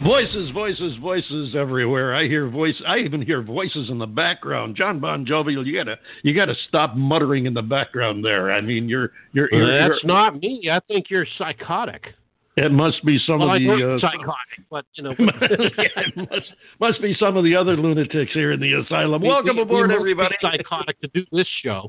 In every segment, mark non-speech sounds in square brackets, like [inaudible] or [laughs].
Voices, voices, voices everywhere. I hear voice. I even hear voices in the background. John Bon Jovial, you gotta, you gotta stop muttering in the background there. I mean, you're, you're. You're that's you're, not me. I think you're psychotic. It must be some well, of I the uh, psychotic, but you know. yeah, [laughs] must, must be some of the other lunatics here in the asylum. we- Welcome we- aboard, we everybody. Psychotic to do this show.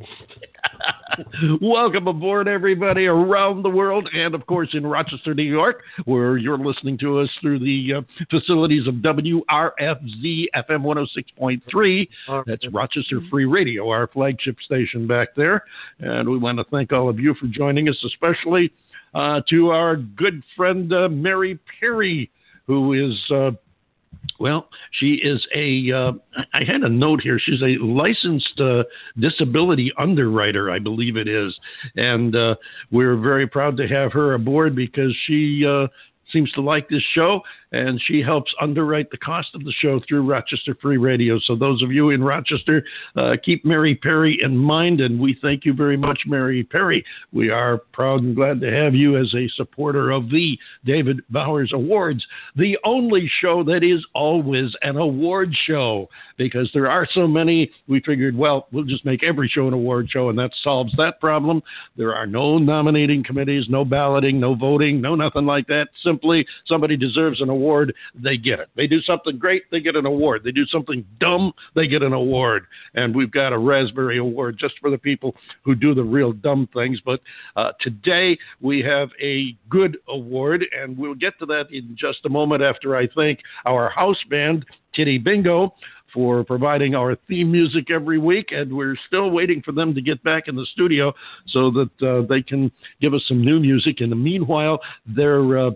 [laughs] Welcome aboard, everybody around the world, and of course in Rochester, New York, where you're listening to us through the uh, facilities of WRFZ FM 106.3. That's Rochester Free Radio, our flagship station back there. And we want to thank all of you for joining us, especially uh, to our good friend uh, Mary Perry, who is. Uh, well, she is a. Uh, I had a note here. She's a licensed uh, disability underwriter, I believe it is, and uh, we're very proud to have her aboard because she seems to like this show, and she helps underwrite the cost of the show through Rochester Free Radio. So those of you in Rochester, uh, keep Mary Perry in mind, and we thank you very much, Mary Perry. We are proud and glad to have you as a supporter of the David Bowers Awards, the only show that is always an award show, because there are so many. We figured, well, we'll just make every show an award show, and that solves that problem. There are no nominating committees, no balloting, no voting, no nothing like that. Somebody deserves an award, they get it. They do something great, they get an award. They do something dumb, they get an award. And we've got a Raspberry Award just for the people who do the real dumb things. But uh, today we have a good award, and we'll get to that in just a moment after I thank our house band, Titty Bingo for providing our theme music every week, and we're still waiting for them to get back in the studio so that uh, they can give us some new music. In the meanwhile, their uh,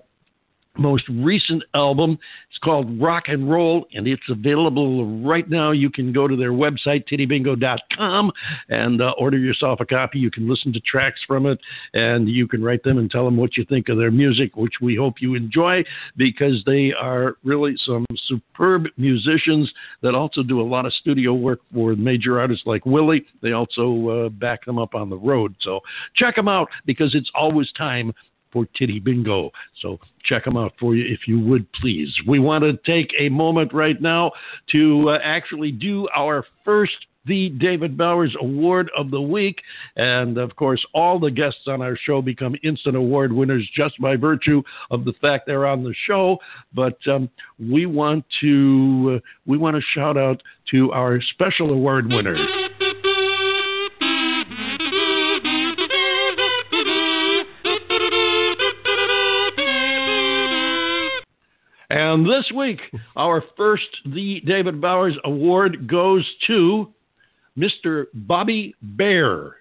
most recent album It's called Rock and Roll, and it's available right now. You can go to their website, tittybingo.com, and uh, order yourself a copy. You can listen to tracks from it, and you can write them and tell them what you think of their music, which we hope you enjoy because they are really some superb musicians that also do a lot of studio work for major artists like Willie. They also uh, back them up on the road. So check them out because it's always time for Titty Bingo. So check them out for you if you would please. We want to take a moment right now to uh, actually do our first the David Bowers Award of the Week. And of course, all the guests on our show become instant award winners just by virtue of the fact they're on the show. But um, we want to uh, we want to shout out to our special award winners. And this week, our first The David Bowers Award goes to Mr. Bobby Bare.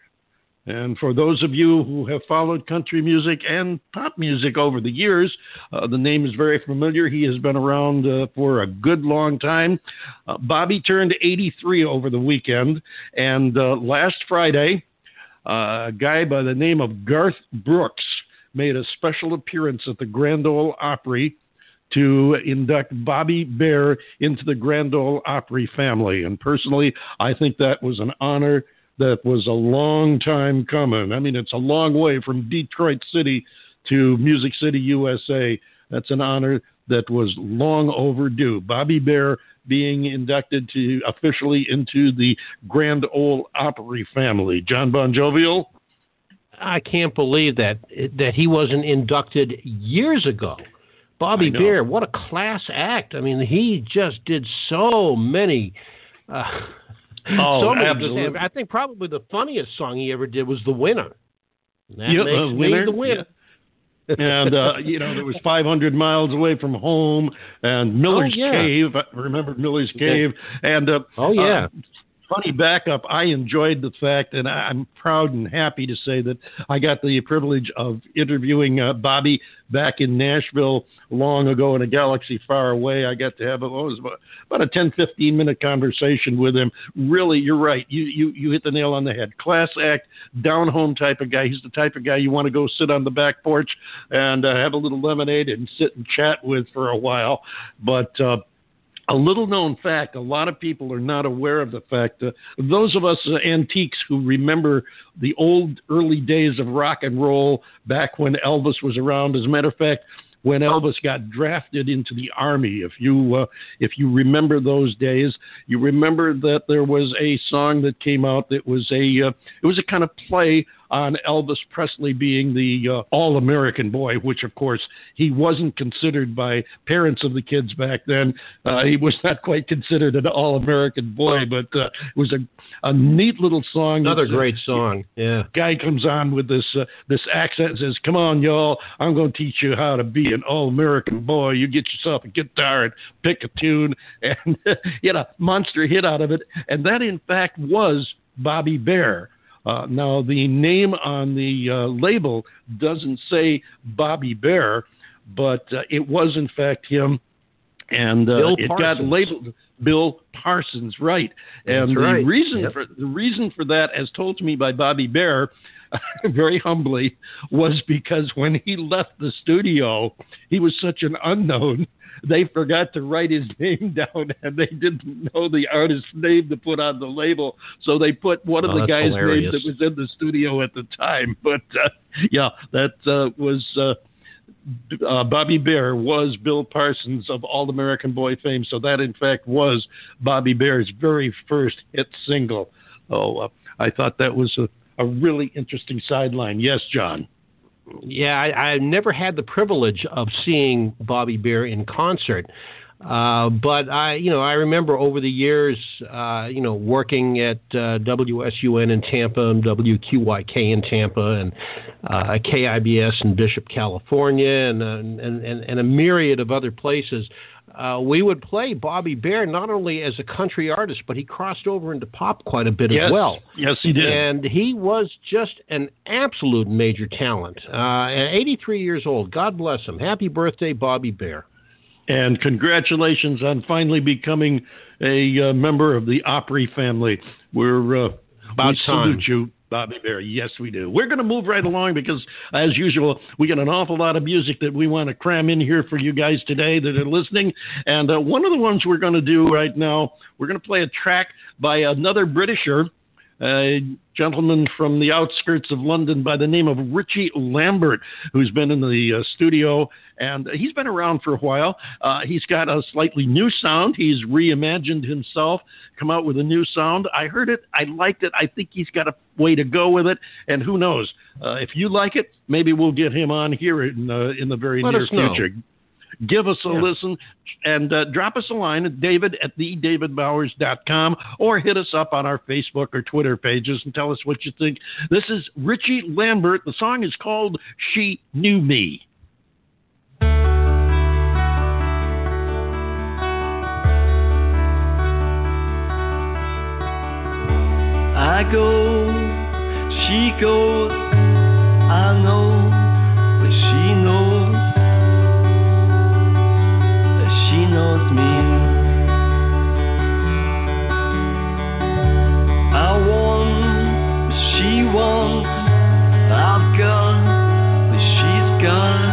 And for those of you who have followed country music and pop music over the years, uh, the name is very familiar. He has been around uh, for a good long time. Uh, Bobby turned 83 over the weekend, and uh, last Friday, uh, a guy by the name of Garth Brooks made a special appearance at the Grand Ole Opry to induct Bobby Bare into the Grand Ole Opry family. And personally, I think that was an honor that was a long time coming. I mean, it's a long way from Detroit City to Music City, USA. That's an honor that was long overdue. Bobby Bare being inducted to officially into the Grand Ole Opry family. John Bon Jovial. I can't believe that that he wasn't inducted years ago. Bobby Bare, what a class act! I mean, he just did so many. Uh, Oh, so many absolutely. I think probably the funniest song he ever did was "The Winner." That Yeah, makes Winner, the winner. and uh, you know it was [laughs] 500 miles away from home and Miller's Oh, yeah. Cave. I remember Miller's Yeah. Cave, and uh, Oh yeah, uh, funny backup. I enjoyed the fact, and I'm proud and happy to say that I got the privilege of interviewing uh, Bobby back in Nashville long ago in a galaxy far away. I got to have what was about, about a 10, 15 minute conversation with him. Really, you're right. You, you, you hit the nail on the head. Class act, down home type of guy. He's the type of guy you want to go sit on the back porch and uh, have a little lemonade and sit and chat with for a while. But, uh, a little known fact a lot of people are not aware of the fact uh, those of us uh, antiques who remember the old early days of rock and roll back when elvis was around as a matter of fact when Elvis got drafted into the army. If you uh, if you remember those days, you remember that there was a song that came out that was a uh, it was a kind of play on Elvis Presley being the uh, all American boy, which of course he wasn't considered by parents of the kids back then. Uh, he was not quite considered an all American boy, but uh, it was a, a neat little song. Another great song. Yeah. Guy comes on with this uh, this accent and says, "Come on, y'all, I'm going to teach you how to be an all American boy. You get yourself a guitar and pick a tune, and [laughs] get a monster hit out of it." And that, in fact, was Bobby Bare. Uh, now, the name on the uh, label doesn't say Bobby Bare, but uh, it was in fact him, and uh, it got labeled Bill Parsons, right? And That's the reason Yep. for the reason for that, as told to me by Bobby Bare, [laughs] very humbly, was because when he left the studio, he was such an unknown. They forgot to write his [laughs] name down, and they didn't know the artist's name to put on the label, so they put one of Oh, the guys' hilarious. names that was in the studio at the time. [laughs] But uh, yeah, that uh, was. Uh, uh, Bobby Bare was Bill Parsons of All American Boy fame, so that in fact was Bobby Bare's very first hit single. Oh, uh, I thought that was a, a really interesting sideline. Yes, John. Yeah, I, I never had the privilege of seeing Bobby Bare in concert. Uh, but I, you know, I remember over the years, uh, you know, working at uh, WSUN in Tampa and WQYK in Tampa and uh, KIBS in Bishop, California, and, uh, and and and a myriad of other places. Uh, we would play Bobby Bare not only as a country artist, but he crossed over into pop quite a bit yes. as well. Yes, he did. And he was just an absolute major talent. Uh, at 83 years old, God bless him. Happy birthday, Bobby Bare. And congratulations on finally becoming a uh, member of the Opry family. We're uh, About we time. salute you, Bobby Bare. Yes, we do. We're going to move right along because, as usual, we got an awful lot of music that we want to cram in here for you guys today that are listening. And uh, one of the ones we're going to do right now, we're going to play a track by another Britisher. A gentleman from the outskirts of London by the name of Richie Lambert, who's been in the uh, studio and he's been around for a while. Uh, he's got a slightly new sound. He's reimagined himself, come out with a new sound. I heard it. I liked it. I think he's got a way to go with it. And who knows? Uh, if you like it, maybe we'll get him on here in uh, in the very Let near future. know. Give us a Yeah. listen and uh, drop us a line at david at thedavidbowers.com or hit us up on our Facebook or Twitter pages and tell us what you think. This is Richie Lambert. The song is called She Knew Me. I go, she goes, I know, I've got, but she's got,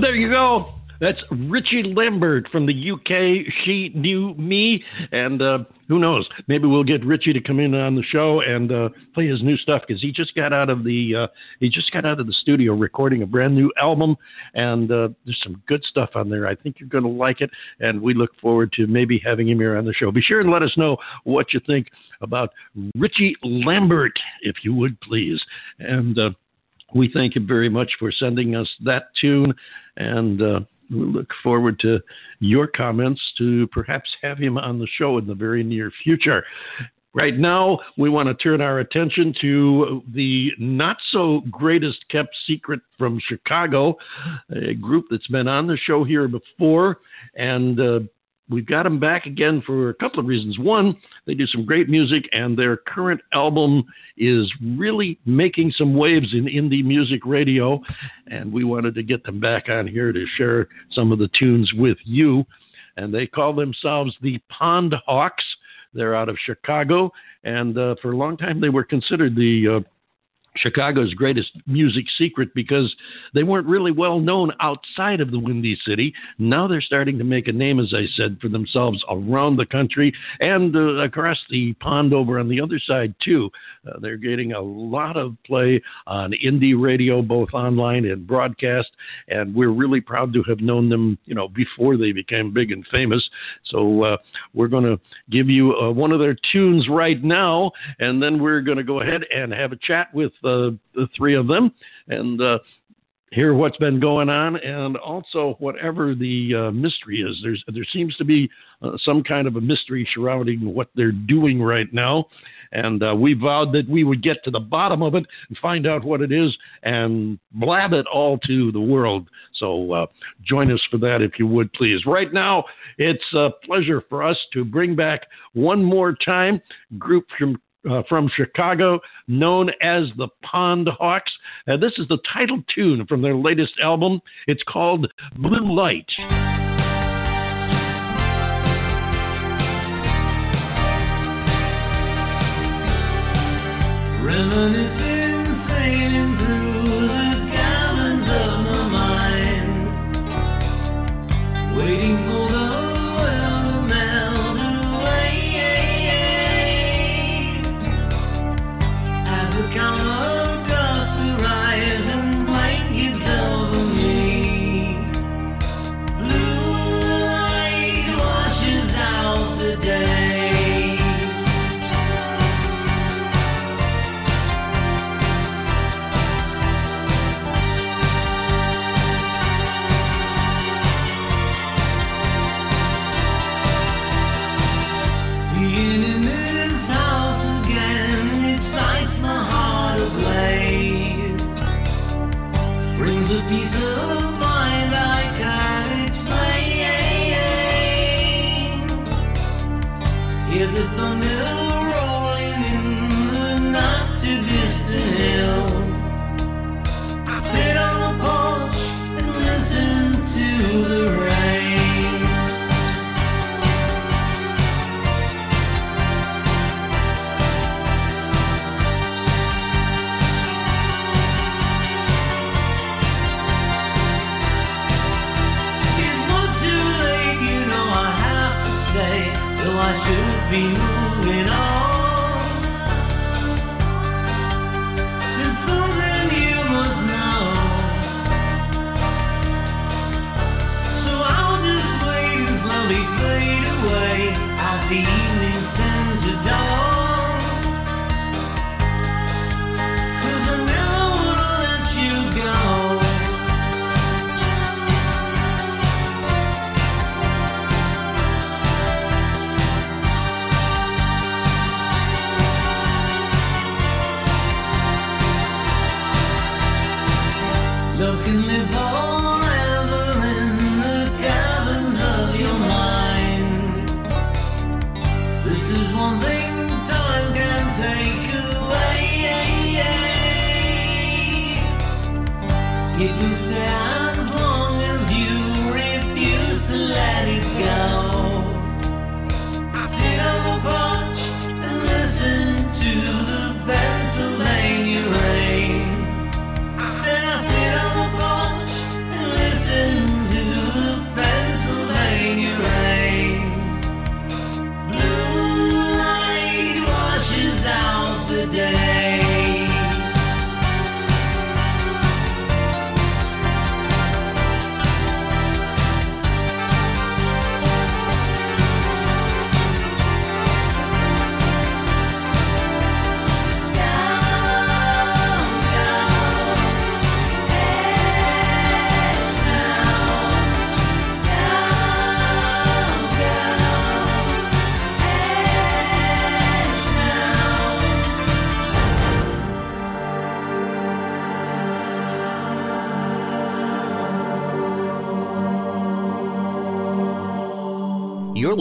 There you go. That's Richie Lambert from the UK. She knew me, and uh, who knows? Maybe we'll get Richie to come in on the show and uh, play his new stuff because he just got out of the uh, he just got out of the studio recording a brand new album, and uh, there's some good stuff on there. I think you're going to like it, and we look forward to maybe having him here on the show. Be sure and let us know what you think about Richie Lambert, if you would please, and. We thank him very much for sending us that tune, and uh, we look forward to your comments to perhaps have him on the show in the very near future. Right now, we want to turn our attention to the not so greatest kept secret from Chicago, a group that's been on the show here before and uh, we've got them back again for a couple of reasons. One, they do some great music, and their current album is really making some waves in indie music radio. And we wanted to get them back on here to share some of the tunes with you. And they call themselves the Pond Hawks. They're out of Chicago, and uh, for a long time they were considered the uh, Chicago's greatest music secret because they weren't really well known outside of the Windy City. Now they're starting to make a name, as I said, for themselves around the country and uh, across the pond over on the other side, too. Uh, they're getting a lot of play on indie radio, both online and broadcast, and we're really proud to have known them, you know, before they became big and famous. So uh, we're going to give you uh, one of their tunes right now, and then we're going to go ahead and have a chat with the, the three of them and uh, hear what's been going on, and also whatever the uh, mystery is. There's there seems to be uh, some kind of a mystery surrounding what they're doing right now, and uh, we vowed that we would get to the bottom of it and find out what it is and blab it all to the world. So uh, join us for that if you would, please. Right now, it's a pleasure for us to bring back one more time group from uh, from Chicago, known as the Pond Hawks. And this is the title tune from their latest album. It's called Blue Light. Reminiscing,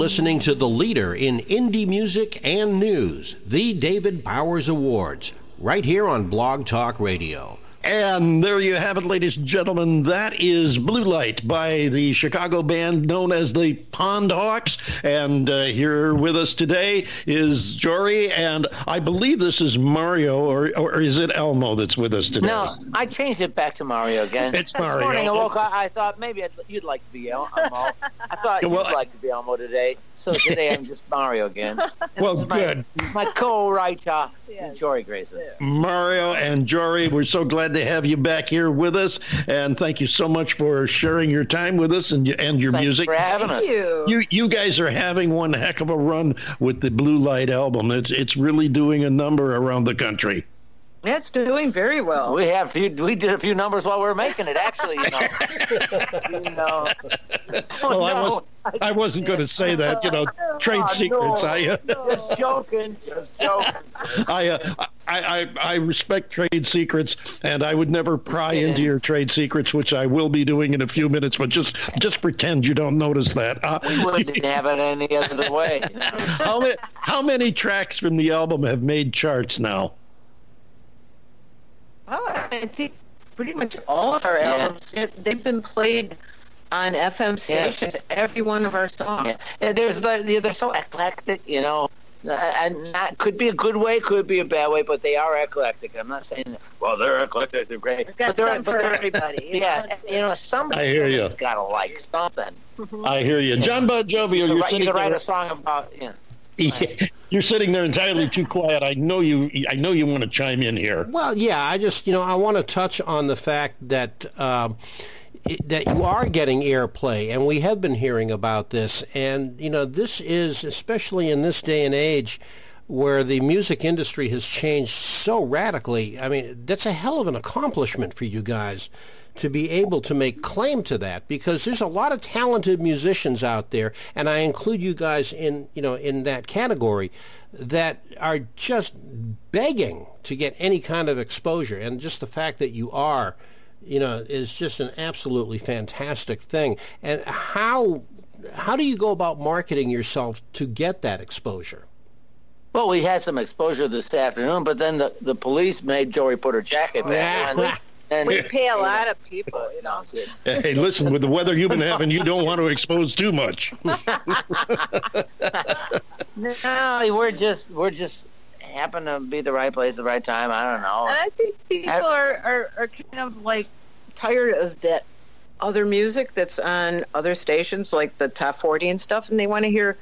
listening to the leader in indie music and news, the David Bowers Awards, right here on Blog Talk Radio. And there you have it, ladies and gentlemen. That is Blue Light by the Chicago band known as the Pond Hawks. And uh, here with us today is Jory, and I believe this is Mario, or, or is it Elmo that's with us today? No, I changed it back to Mario again. It's this Mario. morning I woke up, I thought maybe I'd, you'd like to be Elmo. I thought well, you'd like to be Elmo today. So today I'm just Mario again. [laughs] Well, my- good. My co-writer, Jory Grayson. Mario and Jory, we're so glad to have you back here with us, and thank you so much for sharing your time with us and, and your Thanks music. for having us. You you guys are having one heck of a run with the Blue Light album. It's it's really doing a number around the country. It's doing very well. We have few, we did a few numbers while we were making it. Actually, you know, [laughs] you know. Well, I no. was I wasn't going to say that. You know, trade Oh, secrets. no. I, uh, Just joking, just joking. I, uh, I I I respect trade secrets, and I would never pry into your trade secrets, which I will be doing in a few minutes. But just just pretend you don't notice that. Uh, We wouldn't have it any other way. [laughs] how many how many tracks from the album have made charts now? Well, I think pretty much all of our Yeah. albums, it, they've been played on FM stations, every one of our songs. Yeah. Yeah, there's like, they're so eclectic, you know. Uh, And that could be a good way, could be a bad way, but they are eclectic. I'm not saying, well, they're eclectic, they're great. We've got but they're, something but for everybody. you [laughs] Yeah, know? you know, somebody I hear ya. has got to like something. I hear you, John Bon Jovi. You You're could, write, you sitting could write there. a song about, you know. [laughs] You're sitting there entirely too quiet. I know you. I know you want to chime in here. Well, yeah, I just you know I want to touch on the fact that um, i- that you are getting airplay, and we have been hearing about this, and you know this is especially in this day and age where the music industry has changed so radically. I mean, that's a hell of an accomplishment for you guys to be able to make claim to that because there's a lot of talented musicians out there and I include you guys in you know in that category that are just begging to get any kind of exposure. And just the fact that you are you know is just an absolutely fantastic thing. And how how do you go about marketing yourself to get that exposure? Well, we had some exposure this afternoon, but then the, the police made Jory put her jacket back on. [laughs] And, We pay a [laughs] lot of people, you know. Hey, listen. With the weather you've been having, you don't want to expose too much. [laughs] No, we're just we're just happen to be the right place, at the right time. I don't know. And I think people I- are, are, are kind of like tired of that other music that's on other stations, like the top 40 and stuff, and they want to hear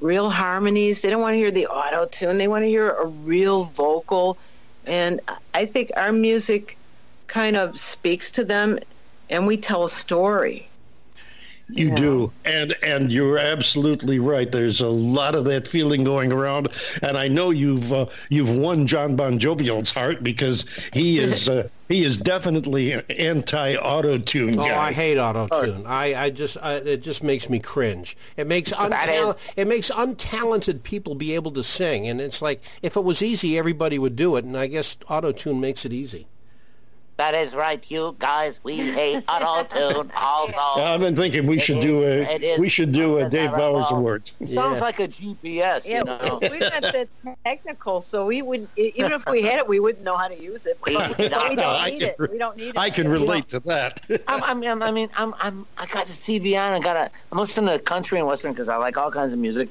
real harmonies. They don't want to hear the auto tune. They want to hear a real vocal. And I think our music kind of speaks to them, and we tell a story. You do, and and you're absolutely right. There's a lot of that feeling going around, and I know you've uh, you've won John Bon Jovial's heart because he [laughs] is uh, he is definitely an anti-auto tune Oh, guy. I hate auto tune. I, I just I, it just makes me cringe. It makes That untal- is- it makes untalented people be able to sing, and it's like if it was easy, everybody would do it. And I guess auto tune makes it easy. That is right, you guys. We hate auto [laughs] tune also. I've been thinking we It should is- do a we should do a Dave Bowers award. It sounds Yeah. like a GPS, Yeah, you know. we're not that technical, so we would even if we had it, we wouldn't know how to use it. We- But we I don't need can it. We don't need it. I can relate to that. [laughs] I'm, I'm, I'm, I mean, I'm, I'm, I got the TV on. I got a, I'm listening to country and western because I like all kinds of music.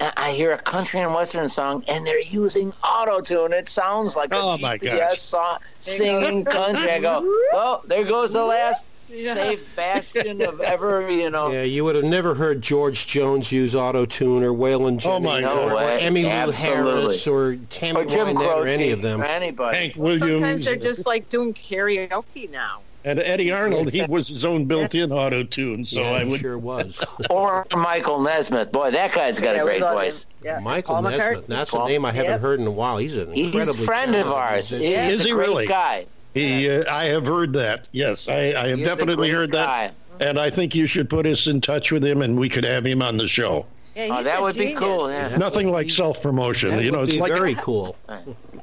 And I hear a country and western song, and they're using auto tune. It sounds like a Oh, my GPS gosh. song singing country. I go, [laughs] well, there goes the last [laughs] safe bastion of ever, you know. Yeah, you would have never heard George Jones use auto tune or Waylon Jennings Oh, my No or, or. Emmylou Absolutely. Harris or Tammy Or Jim Wynette or any of them. or anybody. Hank Williams. Sometimes they're just like doing karaoke now. And Eddy Arnold. He was his own built-in auto tune, so yeah, I he would. sure was. [laughs] Or Michael Nesmith. Boy, that guy's got Yeah, a great voice. Yeah. Michael Paul Nesmith. McCartney. That's a name I haven't yep. heard in a while. He's an He's incredibly a friend of ours. musician. He's Is a he great really? guy. He, uh, I have heard that. Yes, I, I have He's definitely great heard that, and I think you should put us in touch with him, and we could have him on the show. Yeah, Oh, that a would be cool. Yeah. Nothing like self-promotion. You know, it's like very cool.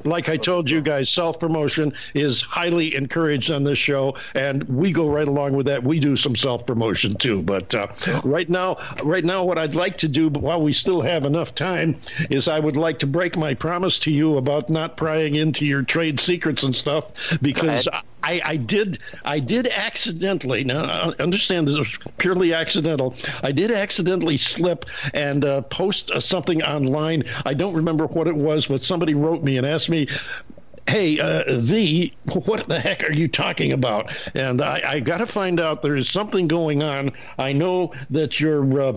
Like I told you guys, self promotion is highly encouraged on this show, and we go right along with that. We do some self promotion too. But uh, right now, right now, what I'd like to do, while we still have enough time, is I would like to break my promise to you about not prying into your trade secrets and stuff because. I, I did I did accidentally now understand this was purely accidental I did accidentally slip and uh, post uh, something online I don't remember what it was but somebody wrote me and asked me hey, uh, the, what the heck are you talking about? And I, I got to find out there is something going on. I know that you're. Uh,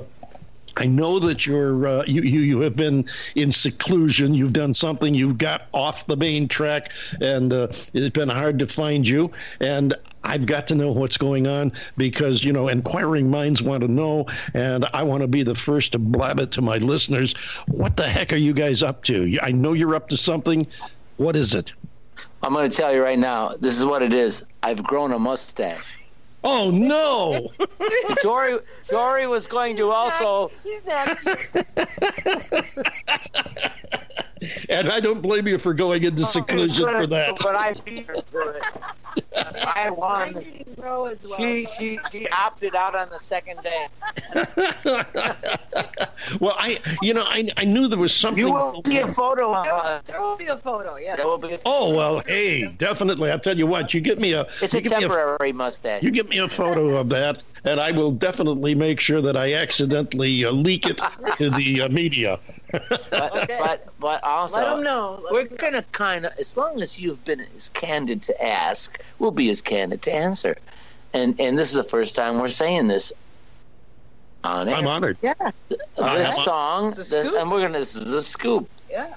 I know that you're uh, you, you you have been in seclusion. You've done something. You've got off the main track, and uh, it's been hard to find you. And I've got to know what's going on because you know inquiring minds want to know, and I want to be the first to blab it to my listeners. What the heck are you guys up to? I know you're up to something. What is it? I'm going to tell you right now. This is what it is. I've grown a mustache. Oh no! [laughs] Jory, Jory was going to also. He's not. [laughs] [laughs] and I don't blame you for going into seclusion for that. But I beat her for it. [laughs] I won. didn't grow as well. She she she opted out on the second day. [laughs] well, I you know I I knew there was something. You will see a photo of us. There will be a photo. Yes. There will be. A, Oh well, hey, definitely. I'll tell you what. You get me a. it's a get me temporary mustache. You get me a photo of that, and I will definitely make sure that I accidentally uh, leak it to the uh, media. but, Okay. but but also Let 'em know. Let we're know. gonna kind of as long as you've been as candid to ask we'll be as candid to answer and and this is the first time we're saying this on air. I'm honored. Yeah. I this am- song It's the the- and we're gonna this is the scoop Yeah.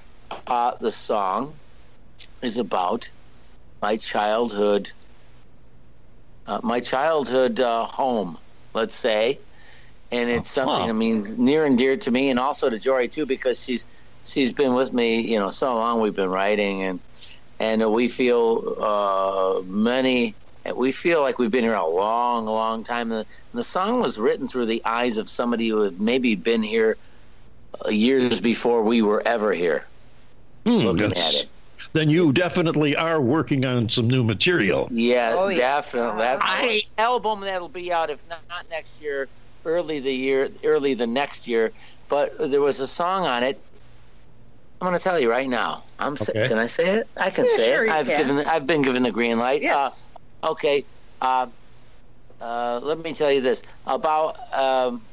uh, the song is about my childhood uh, my childhood uh, home let's say and it's something Uh-huh. that means near and dear to me and also to Jory too because she's she's been with me you know so long we've been writing and and we feel uh, many we feel like we've been here a long long time and the, the song was written through the eyes of somebody who had maybe been here uh, years before we were ever here Hmm, looking at it. Then you definitely are working on some new material. Yeah, Oh, yeah. definitely. That I- album that'll be out if not, not next year, early the year, early the next year. But there was a song on it. I'm going to tell you right now. I'm. sa- Okay. Can I say it? I can Yeah, say sure it. you I've can. given. I've been given the green light. Yes. Uh, okay. Uh, uh, let me tell you this about. Um,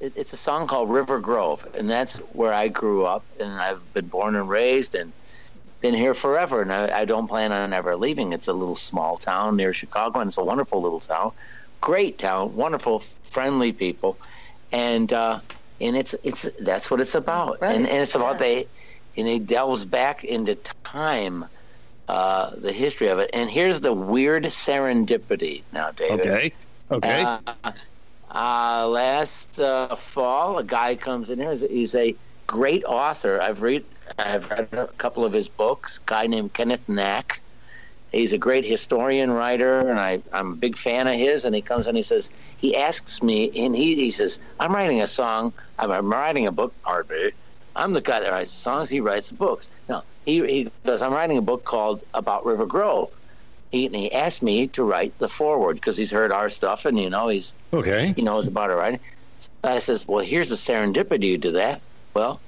it, it's a song called River Grove, and that's where I grew up, and I've been born and raised, and been here forever, and I, I don't plan on ever leaving. It's a little small town near Chicago, and it's a wonderful little town, great town, wonderful, friendly people, and uh, and it's it's that's what it's about, Right. and and it's about they, and it delves back into time, uh, the history of it, and here's the weird serendipity now, David. Okay. Okay. Uh, uh, last uh, fall, a guy comes in here. He's, he's a great author. I've read I've read a couple of his books. A guy named Kenneth Knack. He's a great historian writer, and I, I'm a big fan of his. And he comes and he says, he asks me, and he, he says, I'm writing a song. I'm, I'm writing a book. Pardon me. I'm the guy that writes the songs. He writes the books. No, he, he goes, I'm writing a book called About River Grove. He, and he asked me to write the foreword because he's heard our stuff, and you know he's okay. he knows about it, right? So I says, well, here's the serendipity to that. Well,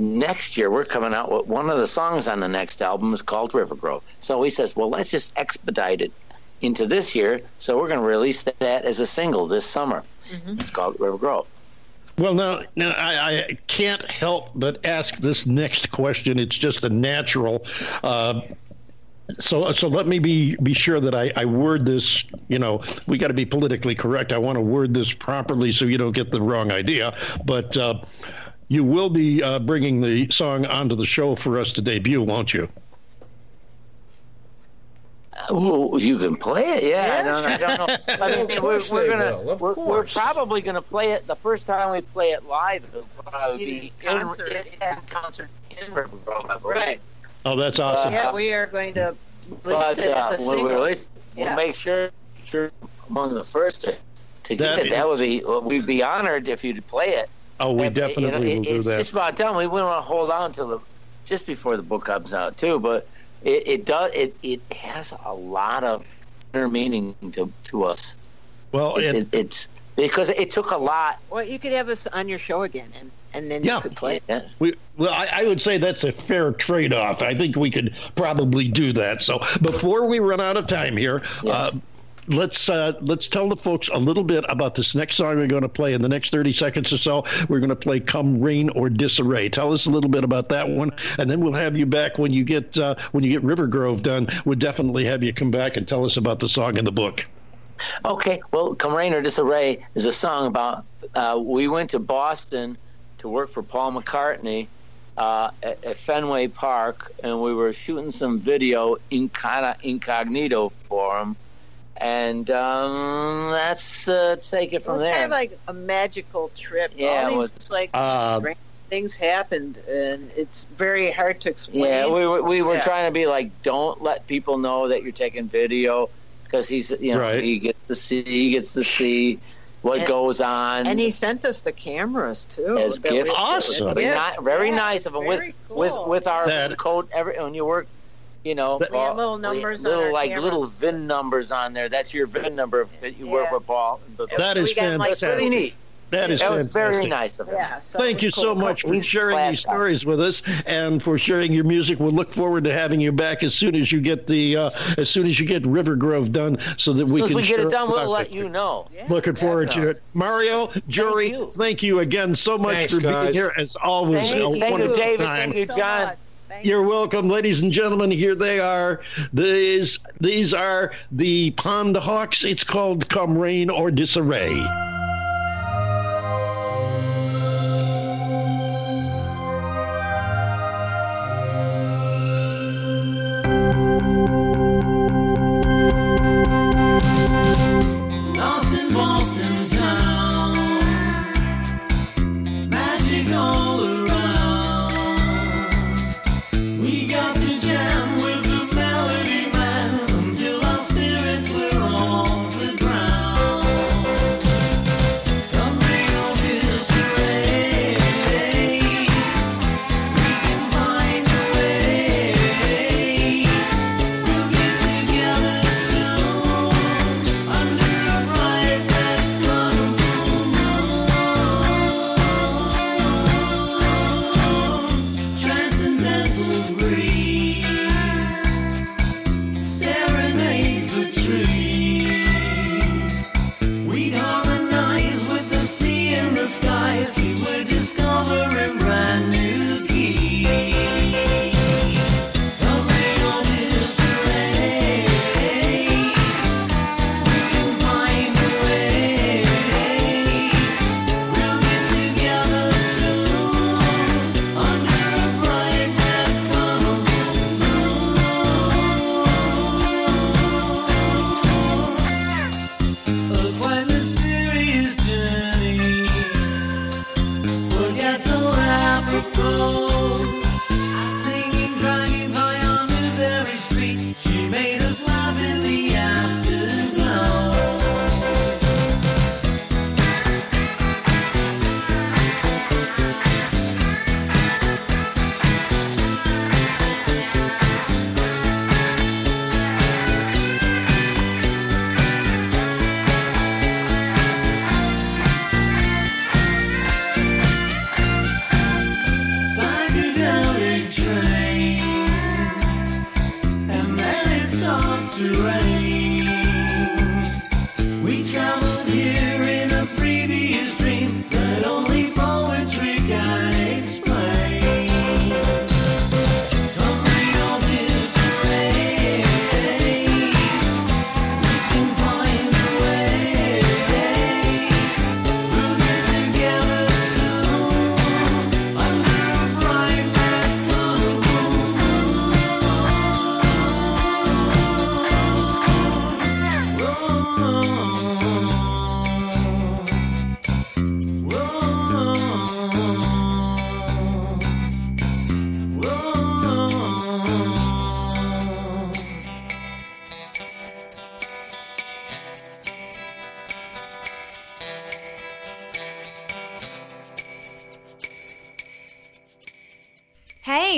next year we're coming out with one of the songs on the next album is called River Grove. So he says, well, let's just expedite it into this year. So we're going to release that as a single this summer. It's called River Grove. Well, now, now I, I can't help but ask this next question. It's just a natural. Uh, so, so let me be be sure that I, I word this. You know, we got to be politically correct. I want to word this properly so you don't get the wrong idea. But uh, you will be uh, bringing the song onto the show for us to debut, won't you? Well, you can play it, yeah. I, don't, I don't know. I mean, Of we're, we're gonna we're, we're probably gonna play it the first time we play it live. It'll probably be In concert. in, in concert in River Grove, Right. Oh, that's awesome. Yeah, we are going to But release it uh, as a when we single. release, Yeah. we'll make sure sure among the first to, to get That it. That would be well, we'd be honored if you'd play it. Oh, we And, you know, definitely it- will do it's that. just about time. We wouldn't want to hold on to the just before the book comes out too. But it, it does it it has a lot of inner meaning to to us. Well, It, and, it, it's because it took a lot. Well, you could have us on your show again, and and then Yeah. you could play. Yeah. we, well, I, I would say that's a fair trade-off. I think we could probably do that. So before we run out of time here, uh, Yes. Let's uh, let's tell the folks a little bit about this next song we're going to play in the next 30 seconds or so. We're going to play "Come Rain or Disarray." Tell us a little bit about that one, and then we'll have you back when you get uh, when you get River Grove done. We'll definitely have you come back and tell us about the song in the book. Okay, well, "Come Rain or Disarray" is a song about. Uh, we went to Boston to work for Paul McCartney uh, at, at Fenway Park, and we were shooting some video in kind of incognito for him. And um, that's uh, take it It from was there. kind of like a magical trip. Yeah, All it these was- like Uh, things happened, and it's very hard to explain. Yeah, we were we were Yeah. trying to be like, don't let people know that you're taking video because he's you know Right. he gets to see he gets to see what And- goes on. And he sent us the cameras too. as that gifts. Awesome. Very, Gifts, very yeah, nice of him with very with cool. with our That- code. Every when you work, you know, That- We uh, little numbers on little our like cameras. little VIN numbers on there. That's your VIN number that you work Yeah. with Paul. That is We got, like, that's fantastic. neat. That is That was fantastic. very nice of him. Yeah. So Thank you it was so cool. much for He's sharing class these guy. stories with us and for sharing your music. We'll look forward to having you back as soon as you get the uh, as soon as you get River Grove done, so that As we soon as can we get it done, we'll let you know. Yeah. Looking forward to it, Mario, Jory. you. Thank you again so much Thanks, for being here. As always, Thank a you, thank you, David. time. Thank you, so John. Much. Thank You're welcome, ladies and gentlemen. Here they are. These these are the Pond Hawks. It's called "Come Rain or Disarray."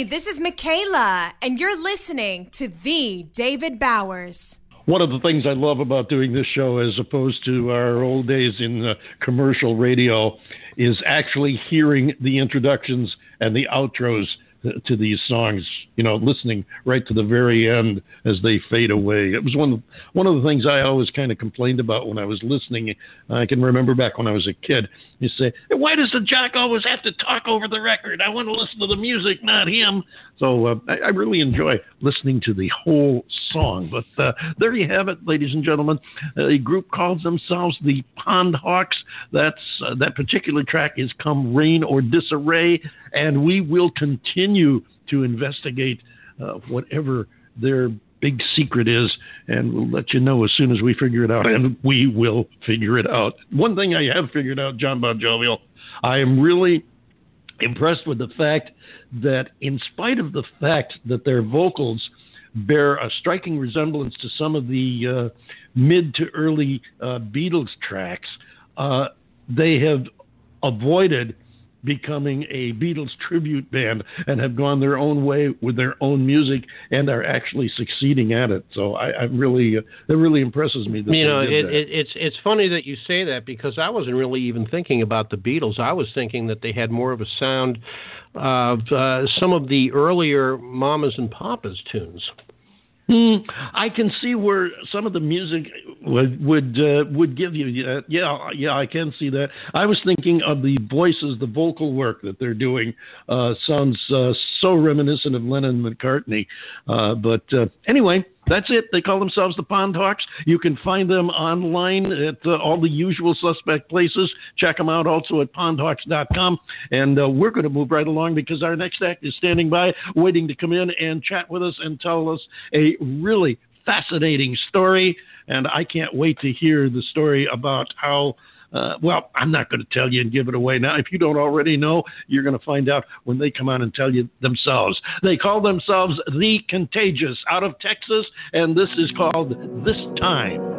This is Michaela, and you're listening to The David Bowers. One of the things I love about doing this show, as opposed to our old days in uh, commercial radio, is actually hearing the introductions and the outros to these songs, you know, listening right to the very end as they fade away. It was one one of the things I always kind of complained about when I was listening. I can remember back when I was a kid. You say, "Why does the jock always have to talk over the record? I want to listen to the music, not him." So uh, I, I, really enjoy listening to the whole song. But uh, there you have it, ladies and gentlemen. A group calls themselves the Pond Hawks. That's uh, that particular track is "Come Rain or Disarray," and we will continue to investigate uh, whatever their big secret is, and we'll let you know as soon as we figure it out, and we will figure it out. One thing I have figured out, John Bon Jovial, I am really impressed with the fact that, in spite of the fact that their vocals bear a striking resemblance to some of the uh, mid to early uh, Beatles tracks, uh, they have avoided becoming a Beatles tribute band and have gone their own way with their own music and are actually succeeding at it. So I, I really, uh, it really impresses me. That you know, it, it, it's it's funny that you say that because I wasn't really even thinking about the Beatles. I was thinking that they had more of a sound of uh, some of the earlier Mamas and Papas tunes. Mm, I can see where some of the music would would uh, would give you that. Yeah, yeah, I can see that. I was thinking of the voices, the vocal work that they're doing. Uh, sounds uh, so reminiscent of Lennon and McCartney. Uh, but uh, anyway, that's it. They call themselves the Pond Hawks. You can find them online at uh, all the usual suspect places. Check them out also at pondhawks.com. And uh, we're going to move right along because our next act is standing by, waiting to come in and chat with us and tell us a really fascinating story. And I can't wait to hear the story about how uh, well, I'm not going to tell you and give it away now. If you don't already know, you're going to find out when they come on and tell you themselves. They call themselves The Contagious out of Texas, and this is called This Time.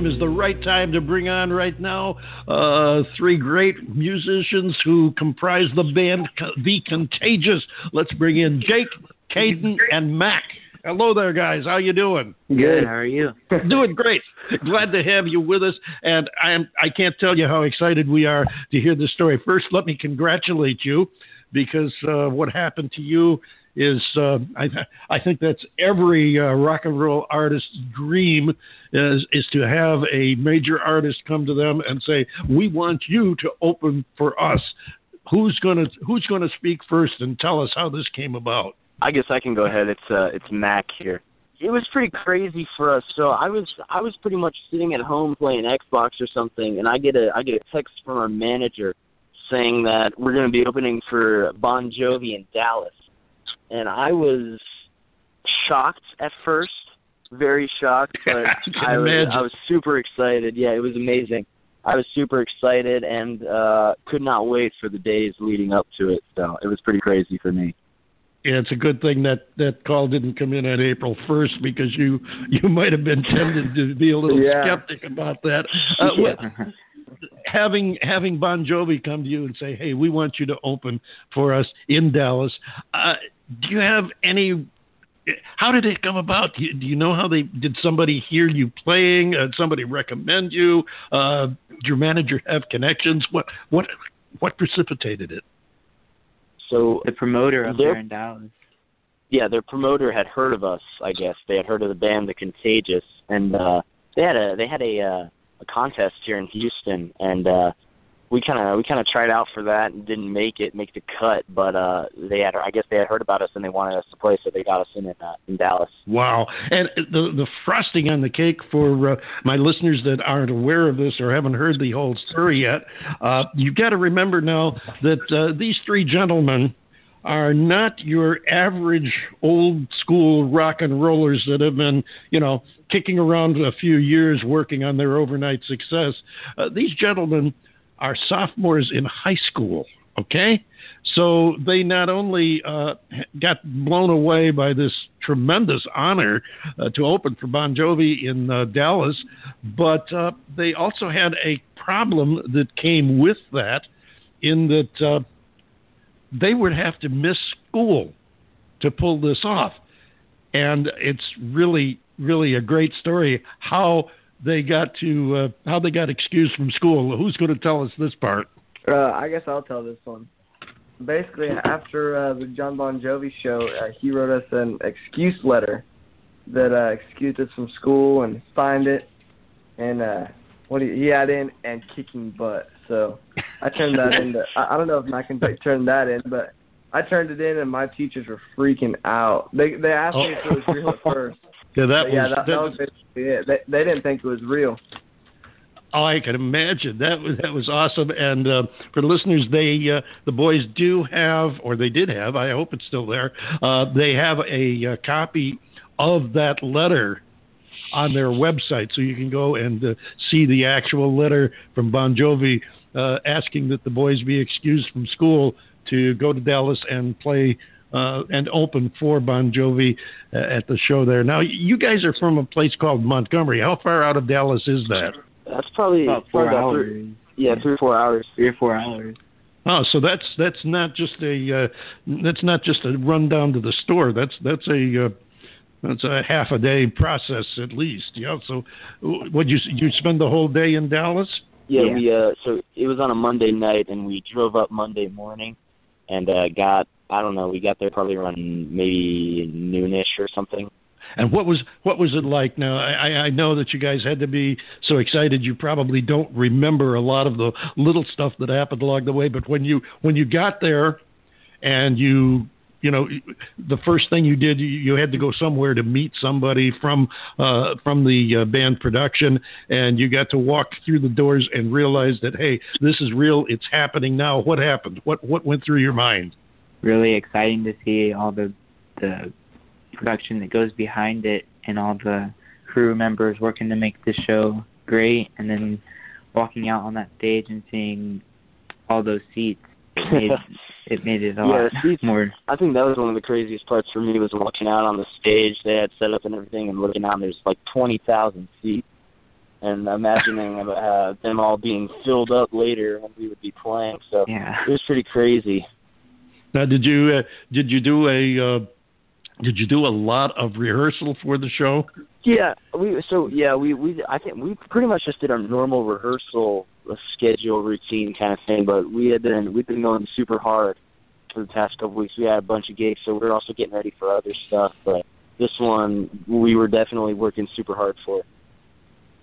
Time is the right time to bring on right now uh, three great musicians who comprise the band The Contagious. Let's bring in Jake, Caden, and Mac. Hello there, guys. How you doing? Good. How are you? [laughs] Doing great. Glad to have you with us, and I am. I can't tell you how excited we are to hear this story. First, let me congratulate you because uh, what happened to you is uh, I, I think that's every uh, rock and roll artist's dream is is to have a major artist come to them and say we want you to open for us who's going to who's to speak first and tell us how this came about I guess I can go ahead. It's uh, it's Mac here. It was pretty crazy for us. So I was I was pretty much sitting at home playing Xbox or something, and I get a I get a text from our manager saying that we're going to be opening for Bon Jovi in Dallas, and I was shocked at first, very shocked, [laughs] but I, was. I was super excited. Yeah, it was amazing. I was super excited and uh, could not wait for the days leading up to it. So it was pretty crazy for me. Yeah, it's a good thing that that call didn't come in on April 1st because you you might have been tempted to be a little Yeah. skeptic about that. Uh, what- [laughs] having having Bon Jovi come to you and say, "Hey, we want you to open for us in Dallas." Uh, do you have any? How did it come about? Do you, do you know how they did? Somebody hear you playing? Uh, somebody recommend you? Uh, did your manager have connections? What what what precipitated it? So The promoter up They're- there in Dallas. yeah, their promoter had heard of us. I guess they had heard of the band The Contagious, and uh, they had a they had a uh, a contest here in Houston, and uh, we kind of we kind of tried out for that and didn't make it make the cut. But uh, they had I guess they had heard about us and they wanted us to play, so they got us in in, uh, in Dallas. Wow. And the the frosting on the cake for uh, my listeners that aren't aware of this or haven't heard the whole story yet, uh, you've got to remember now that uh, these three gentlemen are not your average old school rock and rollers that have been, you know, kicking around a few years working on their overnight success. Uh, these gentlemen are sophomores in high school, okay? So they not only uh, got blown away by this tremendous honor uh, to open for Bon Jovi in uh, Dallas, but uh, they also had a problem that came with that, in that uh, they would have to miss school to pull this off. And it's really, really a great story how they got to uh, how they got excused from school. Who's going to tell us this part? Uh, I guess I'll tell this one. Basically, after uh, the John Bon Jovi show, uh, he wrote us an excuse letter that uh, excused us from school and signed it. And uh, what he, he had in and kicking butt. So I turned that into. I, I don't know if I can turn that in, but I turned it in, and my teachers were freaking out. They they asked me if it was real at first. [laughs] Yeah, that But yeah, was that, that was basically it. They, they didn't think it was real. Oh, I can imagine that was that was awesome. And uh, for the listeners, they uh, the boys do have, or they did have. I hope it's still there. Uh, they have a, uh copy of that letter on their website, so you can go and uh, see the actual letter from Bon Jovi uh, asking that the boys be excused from school to go to Dallas and play. Uh, and open for Bon Jovi uh, at the show there. Now, you guys are from a place called Montgomery. How far out of Dallas is that? That's probably About four probably about hours. three, yeah, three or four hours. Three or four hours. Oh, so that's that's not just a uh, that's not just a run down to the store. That's that's a uh, that's a half a day process at least. Yeah. So, would you you spend the whole day in Dallas? Yeah, Yeah. we uh so it was on a Monday night and we drove up Monday morning and uh got I don't know, we got there probably around maybe noonish or something. And what was what was it like? Now, I, I know that you guys had to be so excited. You probably don't remember a lot of the little stuff that happened along the way. But when you when you got there, and you you know the first thing you did, you, had to go somewhere to meet somebody from uh, from the uh, band production, and you got to walk through the doors and realize that hey, this is real. It's happening now. What happened? What what went through your mind? Really exciting to see all the the production that goes behind it and all the crew members working to make the show great and then walking out on that stage and seeing all those seats it made [laughs] it made it a yeah, lot see, [laughs] more. I think that was one of the craziest parts for me was walking out on the stage they had set up and everything, and looking out. and There's like twenty thousand seats, and imagining [laughs] uh, them all being filled up later when we would be playing. So Yeah. it was pretty crazy. Now, did you uh, did you do a uh, did you do a lot of rehearsal for the show? Yeah, we so yeah we we I think we pretty much just did our normal rehearsal schedule routine kind of thing, but we had been we've been going super hard for the past couple weeks. We had a bunch of gigs, so we are also getting ready for other stuff. But this one we were definitely working super hard for.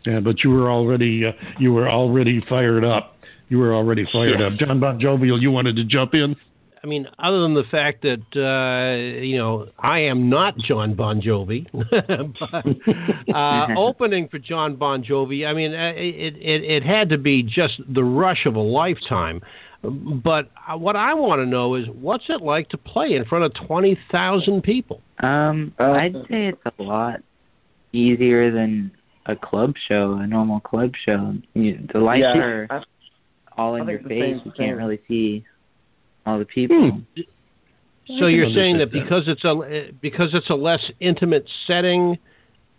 Yeah, but you were already uh, you were already fired up. You were already fired Yeah. up. John Bon Jovial, you wanted to jump in? I mean, other than the fact that uh, you know I am not John Bon Jovi, [laughs] but uh, [laughs] opening for John Bon Jovi, I mean, uh, it, it it had to be just the rush of a lifetime. But uh, what I want to know is, what's it like to play in front of twenty thousand people? Um, Uh, I'd say it's a lot easier than a club show, a normal club show. You, the lights Yeah, are all in your face. You can't really see all the people. So you're saying that because it's a because it's a less intimate setting,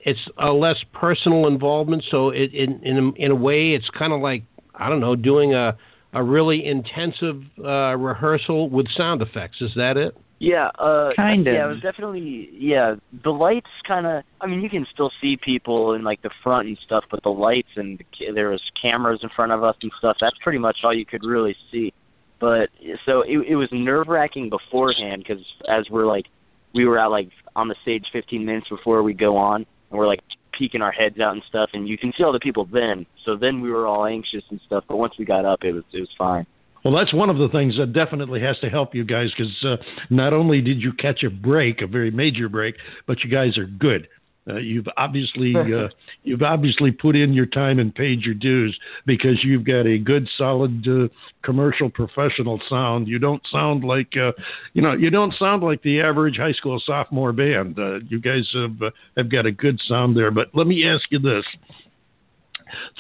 it's a less personal involvement. So it, in in a, in a way, it's kind of like I don't know, doing a a really intensive uh, rehearsal with sound effects. Is that it? Yeah, uh, Kinda. Yeah, it was definitely yeah. The lights kind of. I mean, you can still see people in like the front and stuff, but the lights and the, ca- there was cameras in front of us and stuff. That's pretty much all you could really see. But so it, it was nerve wracking beforehand because as we're like, we were out like on the stage 15 minutes before we go on, and we're like peeking our heads out and stuff, and you can see all the people then. So then we were all anxious and stuff. But once we got up, it was it was fine. Well, that's one of the things that definitely has to help you guys because uh, not only did you catch a break, a very major break, but you guys are good. Uh, you've obviously uh, you've obviously put in your time and paid your dues because you've got a good, solid uh, commercial professional sound. You don't sound like uh, you know you don't sound like the average high school sophomore band. Uh, you guys have uh, have got a good sound there. But let me ask you this: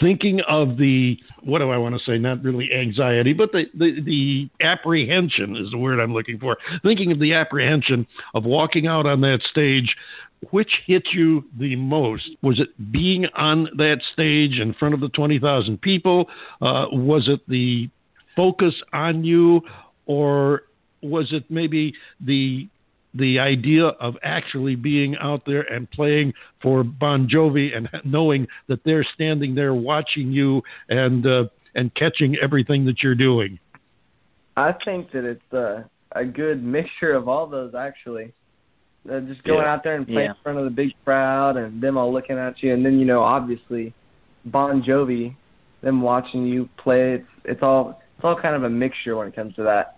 thinking of the what do I want to say? Not really anxiety, but the, the the apprehension is the word I'm looking for. Thinking of the apprehension of walking out on that stage. Which hit you the most? Was it being on that stage in front of the 20,000 people? Uh, was it the focus on you, or was it maybe the the idea of actually being out there and playing for Bon Jovi and knowing that they're standing there watching you and uh, and catching everything that you're doing. I think that it's uh, a good mixture of all those actually. Uh, just going Yeah. out there and playing Yeah. in front of the big crowd and them all looking at you, and then you know obviously Bon Jovi, them watching you play. It's it's all it's all kind of a mixture when it comes to that.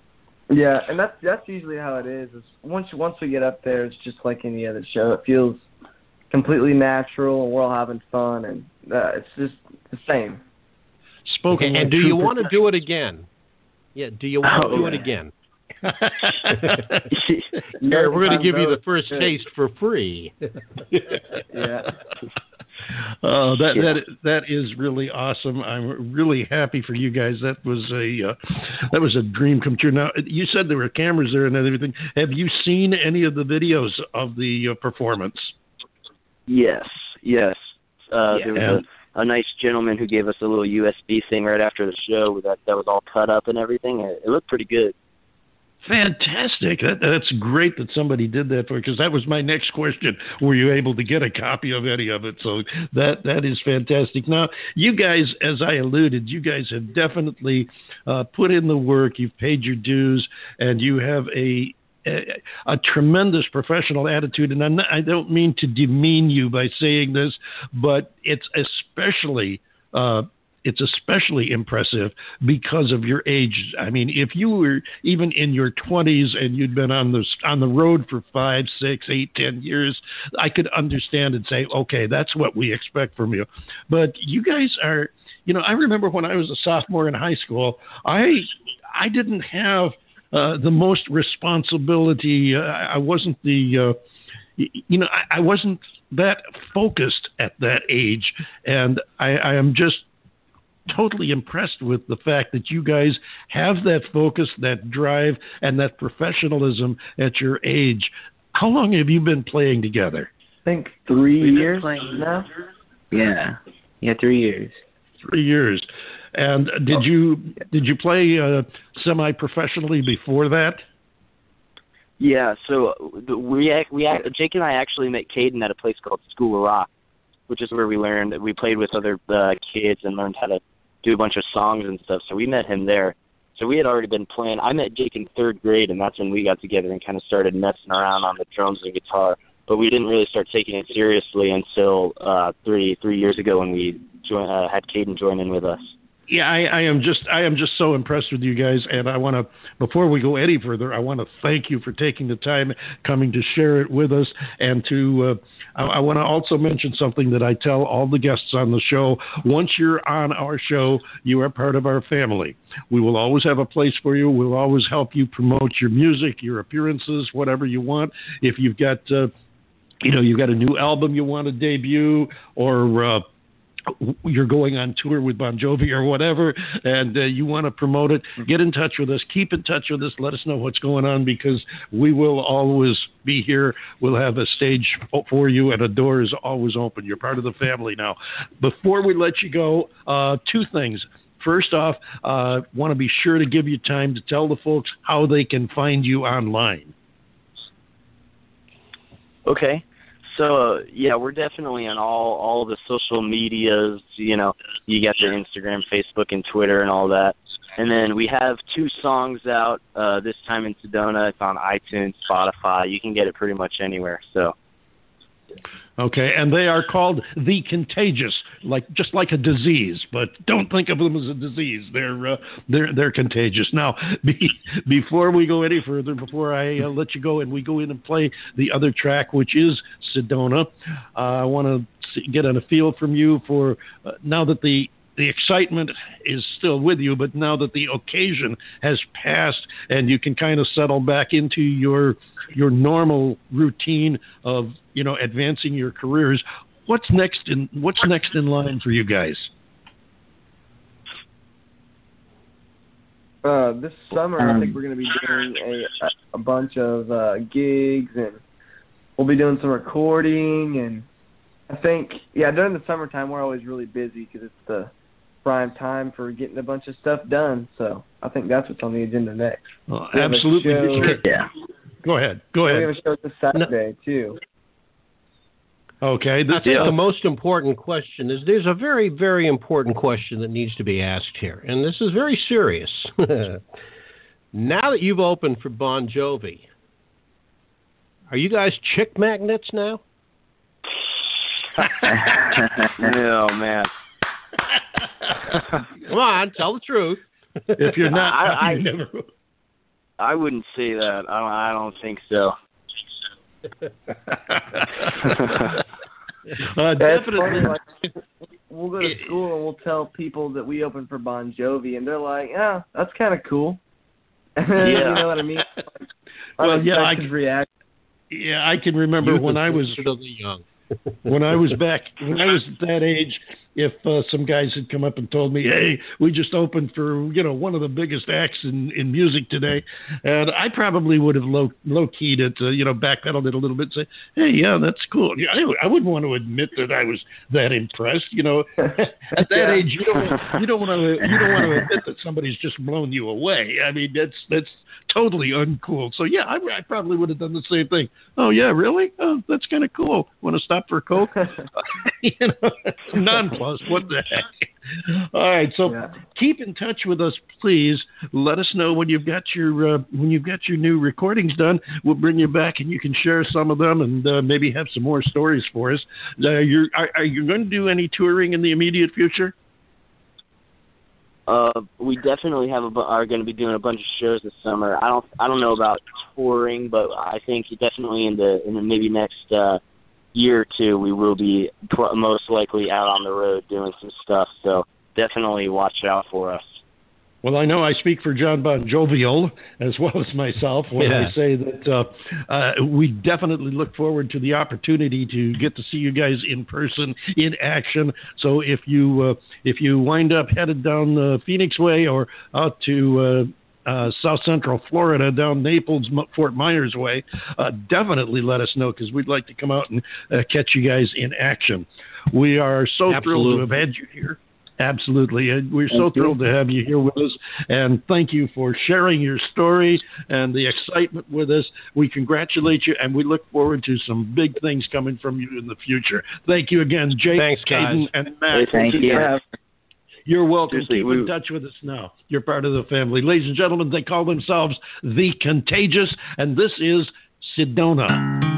Yeah, and that's that's usually how it is. Is once once we get up there, it's just like any other show. It feels completely natural, and we're all having fun, and uh, it's just the same. Spoken. and like do you want to do it again? Yeah. Do you want to Oh, do it again? [laughs] We're going to give you the first taste for free. [laughs] Yeah. [laughs] Uh, that that that is really awesome. I'm really happy for you guys. That was a uh, that was a dream come true. Now you said there were cameras there and everything. Have you seen any of the videos of the uh, performance? Yes, yes. Uh, Yeah. There was a, a nice gentleman who gave us a little USB thing right after the show that that was all cut up and everything. It, it looked pretty good. Fantastic. That, that's great that somebody did that for because that was my next question. Were you able to get a copy of any of it? So that that is fantastic. Now, you guys, as I alluded, you guys have definitely uh, put in the work. You've paid your dues, and you have a a, a tremendous professional attitude. And not, I don't mean to demean you by saying this, but it's especially. Uh, it's especially impressive because of your age. I mean, if you were even in your 20s and you'd been on the on the road for five, six, eight, ten years, I could understand and say, okay, that's what we expect from you. But you guys are, you know, I remember when I was a sophomore in high school, I I didn't have uh, the most responsibility. Uh, I wasn't the uh, you know, I, I wasn't that focused at that age, and I, I am just totally impressed with the fact that you guys have that focus, that drive, and that professionalism at your age. How long have you been playing together? I think three We've been years playing- now. Yeah. Yeah, three years. Three years. And did you did you play uh, semi professionally before that? Yeah, so we we Jake and I actually met Caden at a place called School of Rock, which is where we learned we played with other uh, kids and learned how to do a bunch of songs and stuff. So we met him there. So we had already been playing. I met Jake in third grade, and that's when we got together and kind of started messing around on the drums and guitar. But we didn't really start taking it seriously until uh, three three years ago when we join, uh, had Caden join in with us. Yeah, I, I am just I am just so impressed with you guys, and I want to before we go any further, I want to thank you for taking the time coming to share it with us, and to uh, I, I want to also mention something that I tell all the guests on the show. Once you're on our show, you are part of our family. We will always have a place for you. We'll always help you promote your music, your appearances, whatever you want. If you've got uh, you know you've got a new album you want to debut, or uh, you're going on tour with Bon Jovi or whatever, and uh, you want to promote it, get in touch with us. Keep in touch with us. Let us know what's going on because we will always be here. We'll have a stage for you, and a door is always open. You're part of the family now. Before we let you go, uh, two things. First off, uh, want to be sure to give you time to tell the folks how they can find you online. Okay. So uh, yeah, we're definitely on all all the social medias. You know, you got the Instagram, Facebook, and Twitter, and all that. And then we have two songs out uh, this time in Sedona. It's on iTunes, Spotify. You can get it pretty much anywhere. So Okay, and they are called the contagious, like just like a disease, but don't think of them as a disease. They're uh, they're they're contagious. Now, [laughs] be, before we go any further, before I uh, let you go and we go in and play the other track, which is Sedona, uh, I want to get a feel from you for uh, now that the the excitement is still with you, but now that the occasion has passed and you can kind of settle back into your your normal routine of you know advancing your careers, what's next in what's next in line for you guys? Uh, this summer, I think we're going to be doing a a bunch of uh, gigs, and we'll be doing some recording. And I think, yeah, during the summertime, we're always really busy because it's the prime time for getting a bunch of stuff done. So I think that's what's on the agenda next. Well, We have a absolutely. show- yeah. Go ahead. Go ahead. We have ahead. a show this Saturday too. Okay. This, I think uh, the most important question is there's a very, very important question that needs to be asked here, and this is very serious. [laughs] now that you've opened for Bon Jovi, are you guys chick magnets now? [laughs] oh man. [laughs] Come on, tell the truth. if you're not, I- I- you never. I wouldn't say that. I don't. I don't think so. Uh, That's definitely. funny, like, we'll go to school and we'll tell people that we open for Bon Jovi, and they're like, "Yeah, that's kind of cool." [laughs] you Yeah. know what I mean? Well, yeah, I can- react. Yeah, I can remember Youth when is I was really young. [laughs] when I was back when I was that age, if uh, some guys had come up and told me, "Hey, we just opened for you know one of the biggest acts in, in music today," and I probably would have low low keyed it, uh, you know, backpedaled it a little bit, and say, "Hey, yeah, that's cool." Yeah, I, I wouldn't want to admit that I was that impressed, you know. [laughs] at that Yeah. age, you don't you don't want to you don't want to [laughs] admit that somebody's just blown you away. I mean, that's that's totally uncool. So yeah, I, I probably would have done the same thing. Oh yeah, really? Oh, that's kind of cool. Want to stop for a coke? [laughs] you know, [laughs] What the heck? All right, so Yeah. keep in touch with us, please. Let us know when you've got your uh, when you've got your new recordings done. We'll bring you back, and you can share some of them, and uh, maybe have some more stories for us. Uh, you're are, are you going to do any touring in the immediate future? Uh, we definitely have a are going to be doing a bunch of shows this summer. I don't I don't know about touring, but I think definitely in the in the maybe next uh, year or two we will be pro- most likely out on the road doing some stuff. So definitely watch out for us. Well, I know I speak for John Bon Jovial as well as myself when Yeah. I say that uh, uh, we definitely look forward to the opportunity to get to see you guys in person, in action. So if you uh, if you wind up headed down the Phoenix Way or out to uh, South Central Florida, down Naples, Fort Myers way, uh, definitely let us know because we'd like to come out and uh, catch you guys in action. We are so thrilled to have had you here. Absolutely. And we're so Thank you. thrilled to have you here with us. And thank you for sharing your story and the excitement with us. We congratulate you and we look forward to some big things coming from you in the future. Thank you again, Jake, Thanks. Caden, and Matt. Thank you. You're welcome. Seriously, Keep we- in touch with us now. You're part of the family. Ladies and gentlemen, they call themselves The Contagious, and this is Sedona.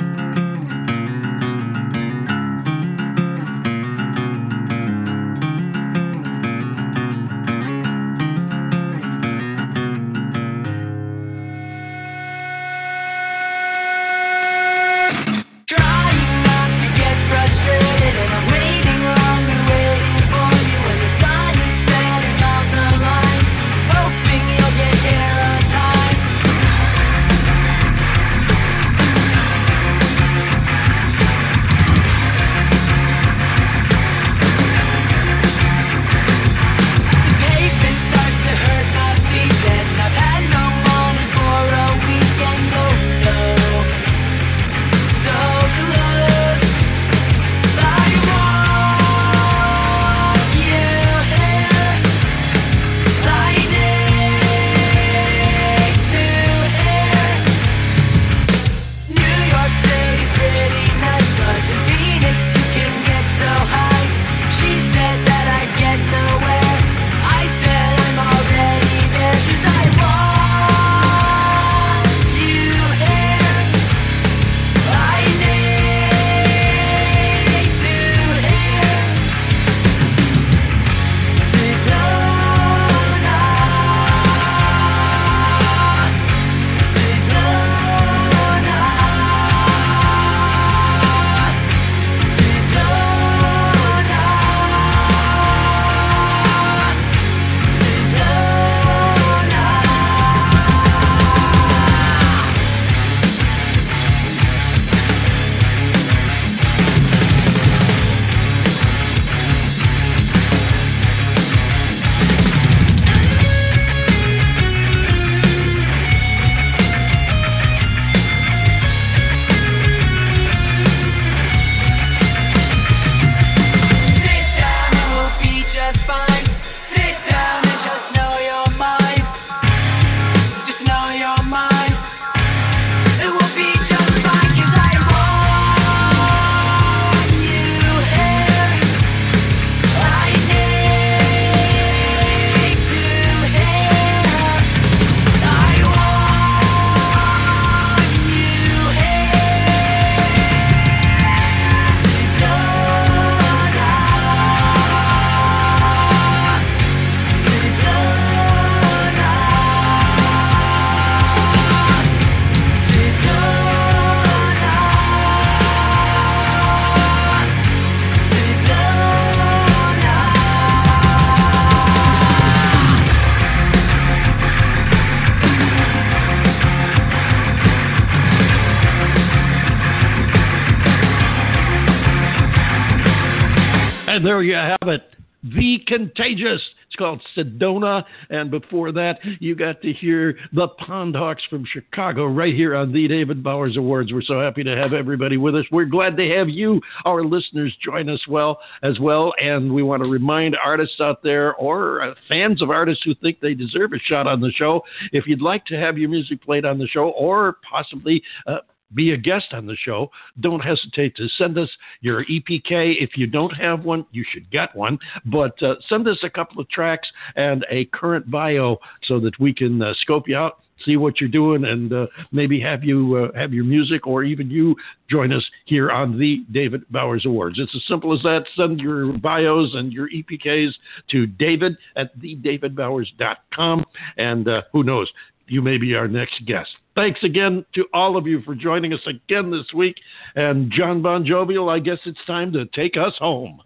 Contagious. It's called Sedona. And before that, you got to hear the Pond Hawks from Chicago right here on the David Bowers Awards. We're so happy to have everybody with us. We're glad to have you, our listeners, join us well as well. And we want to remind artists out there or uh, fans of artists who think they deserve a shot on the show, if you'd like to have your music played on the show or possibly uh, be a guest on the show, don't hesitate to send us your EPK. If you don't have one, you should get one. But uh, send us a couple of tracks and a current bio so that we can uh, scope you out, see what you're doing, and uh, maybe have you uh, have your music or even you join us here on the David Bowers Awards. It's as simple as that. Send your bios and your EPKs to David at thedavidbowers.com, and uh, who knows, you may be our next guest. Thanks again to all of you for joining us again this week. And John Bon Jovial, I guess it's time to take us home.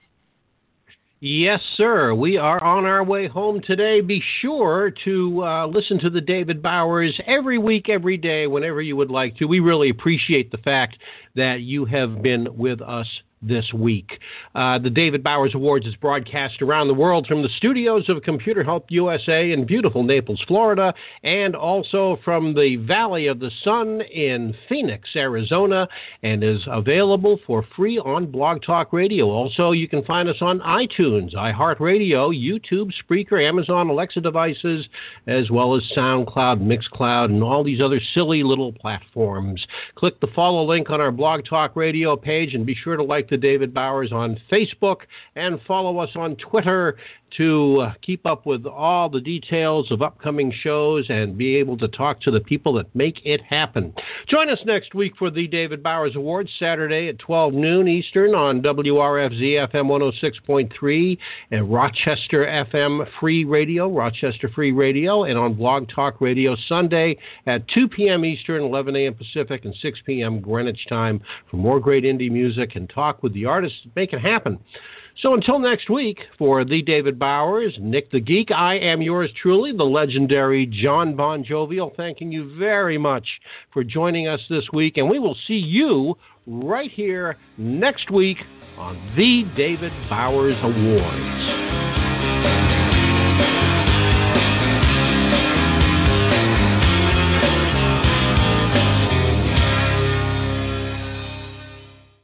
Yes, sir. We are on our way home today. Be sure to uh, listen to the David Bowers every week, every day, whenever you would like to. We really appreciate the fact that you have been with us this week. Uh, the David Bowers Awards is broadcast around the world from the studios of Computer Help USA in beautiful Naples, Florida, and also from the Valley of the Sun in Phoenix, Arizona, and is available for free on Blog Talk Radio. Also, you can find us on iTunes, iHeartRadio, YouTube, Spreaker, Amazon Alexa devices, as well as SoundCloud, Mixcloud, and all these other silly little platforms. Click the follow link on our Blog Talk Radio page and be sure to like the David Bowers on Facebook and follow us on Twitter to uh, keep up with all the details of upcoming shows and be able to talk to the people that make it happen. Join us next week for the David Bowers Awards, Saturday at 12 noon Eastern on WRFZ FM 106.3 and Rochester FM Free Radio, Rochester Free Radio, and on Blog Talk Radio Sunday at 2 p.m. Eastern, 11 a.m. Pacific, and 6 p.m. Greenwich time for more great indie music and talk with the artists that make it happen. So until next week, for the David Bowers, Nick the Geek, I am yours truly, the legendary John Bon Jovial, thanking you very much for joining us this week, and we will see you right here next week on the David Bowers Awards.